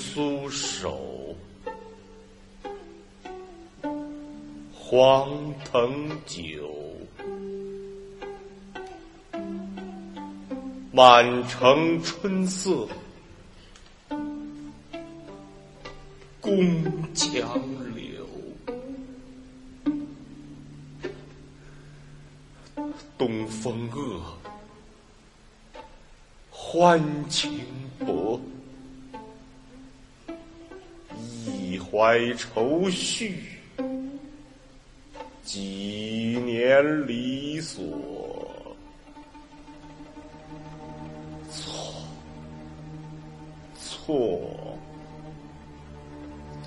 苏守，黄藤酒，满城春色，宫墙柳，东风恶，欢情薄。怀愁绪，几年离索。错，错，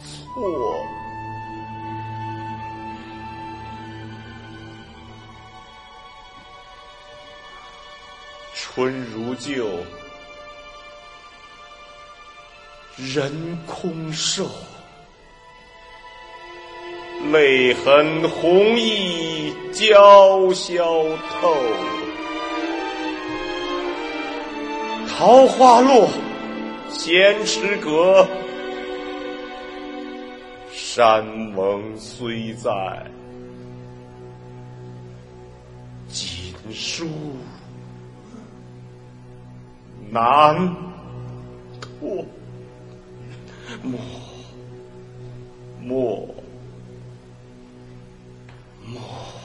错。春如旧。人空瘦，泪痕红浥鲛绡透。桃花落，闲池阁，山盟虽在，锦书难托。莫，莫，more.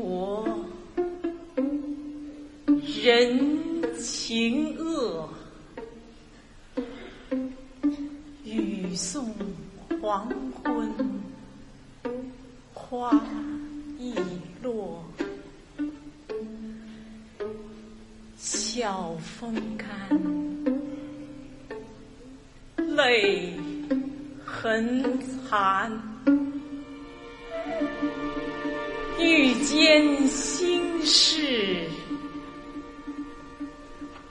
莫。人情恶，雨送黄昏，花易落，晓风干，泪痕残，欲见心事。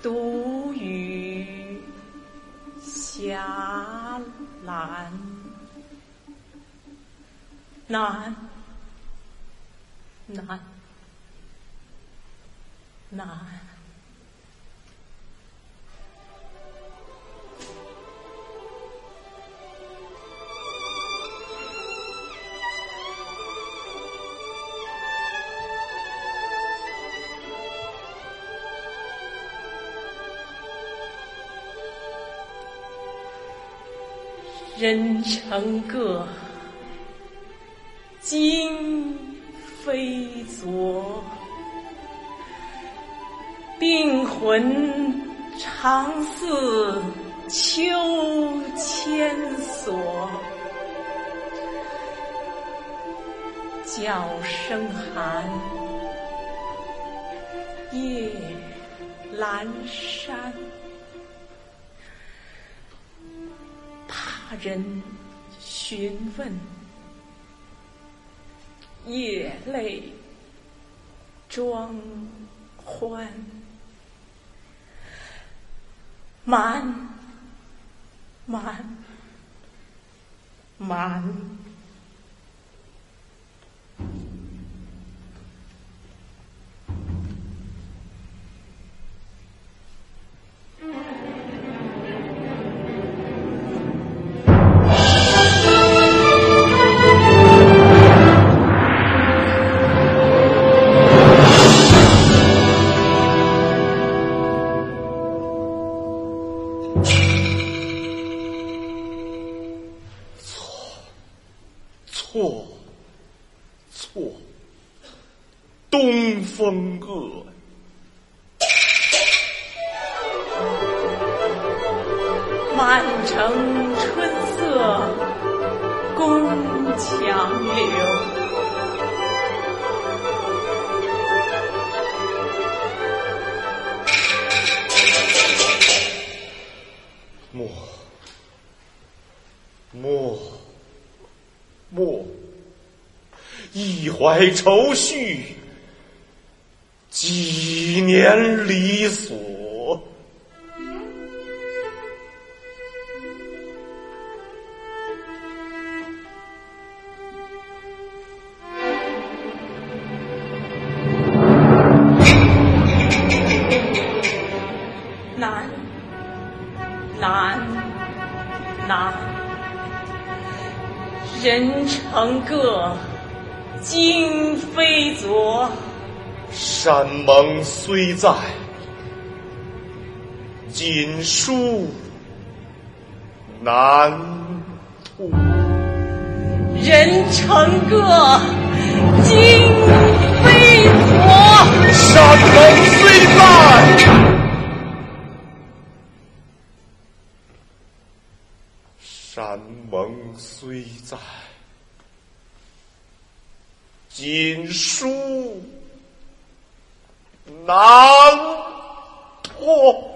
独与霞岚，难，难，难。人成各，今非昨。病魂常似秋千索，角声寒，夜阑珊。他人询问，夜泪装欢，满满满。错，东风恶。满城春色宫墙柳。怀愁绪，几年离索。难，难，难！人成各，今非昨。山盟虽在，锦书难吐。人成各，今非昨。山盟虽在，山盟虽在，锦书难破。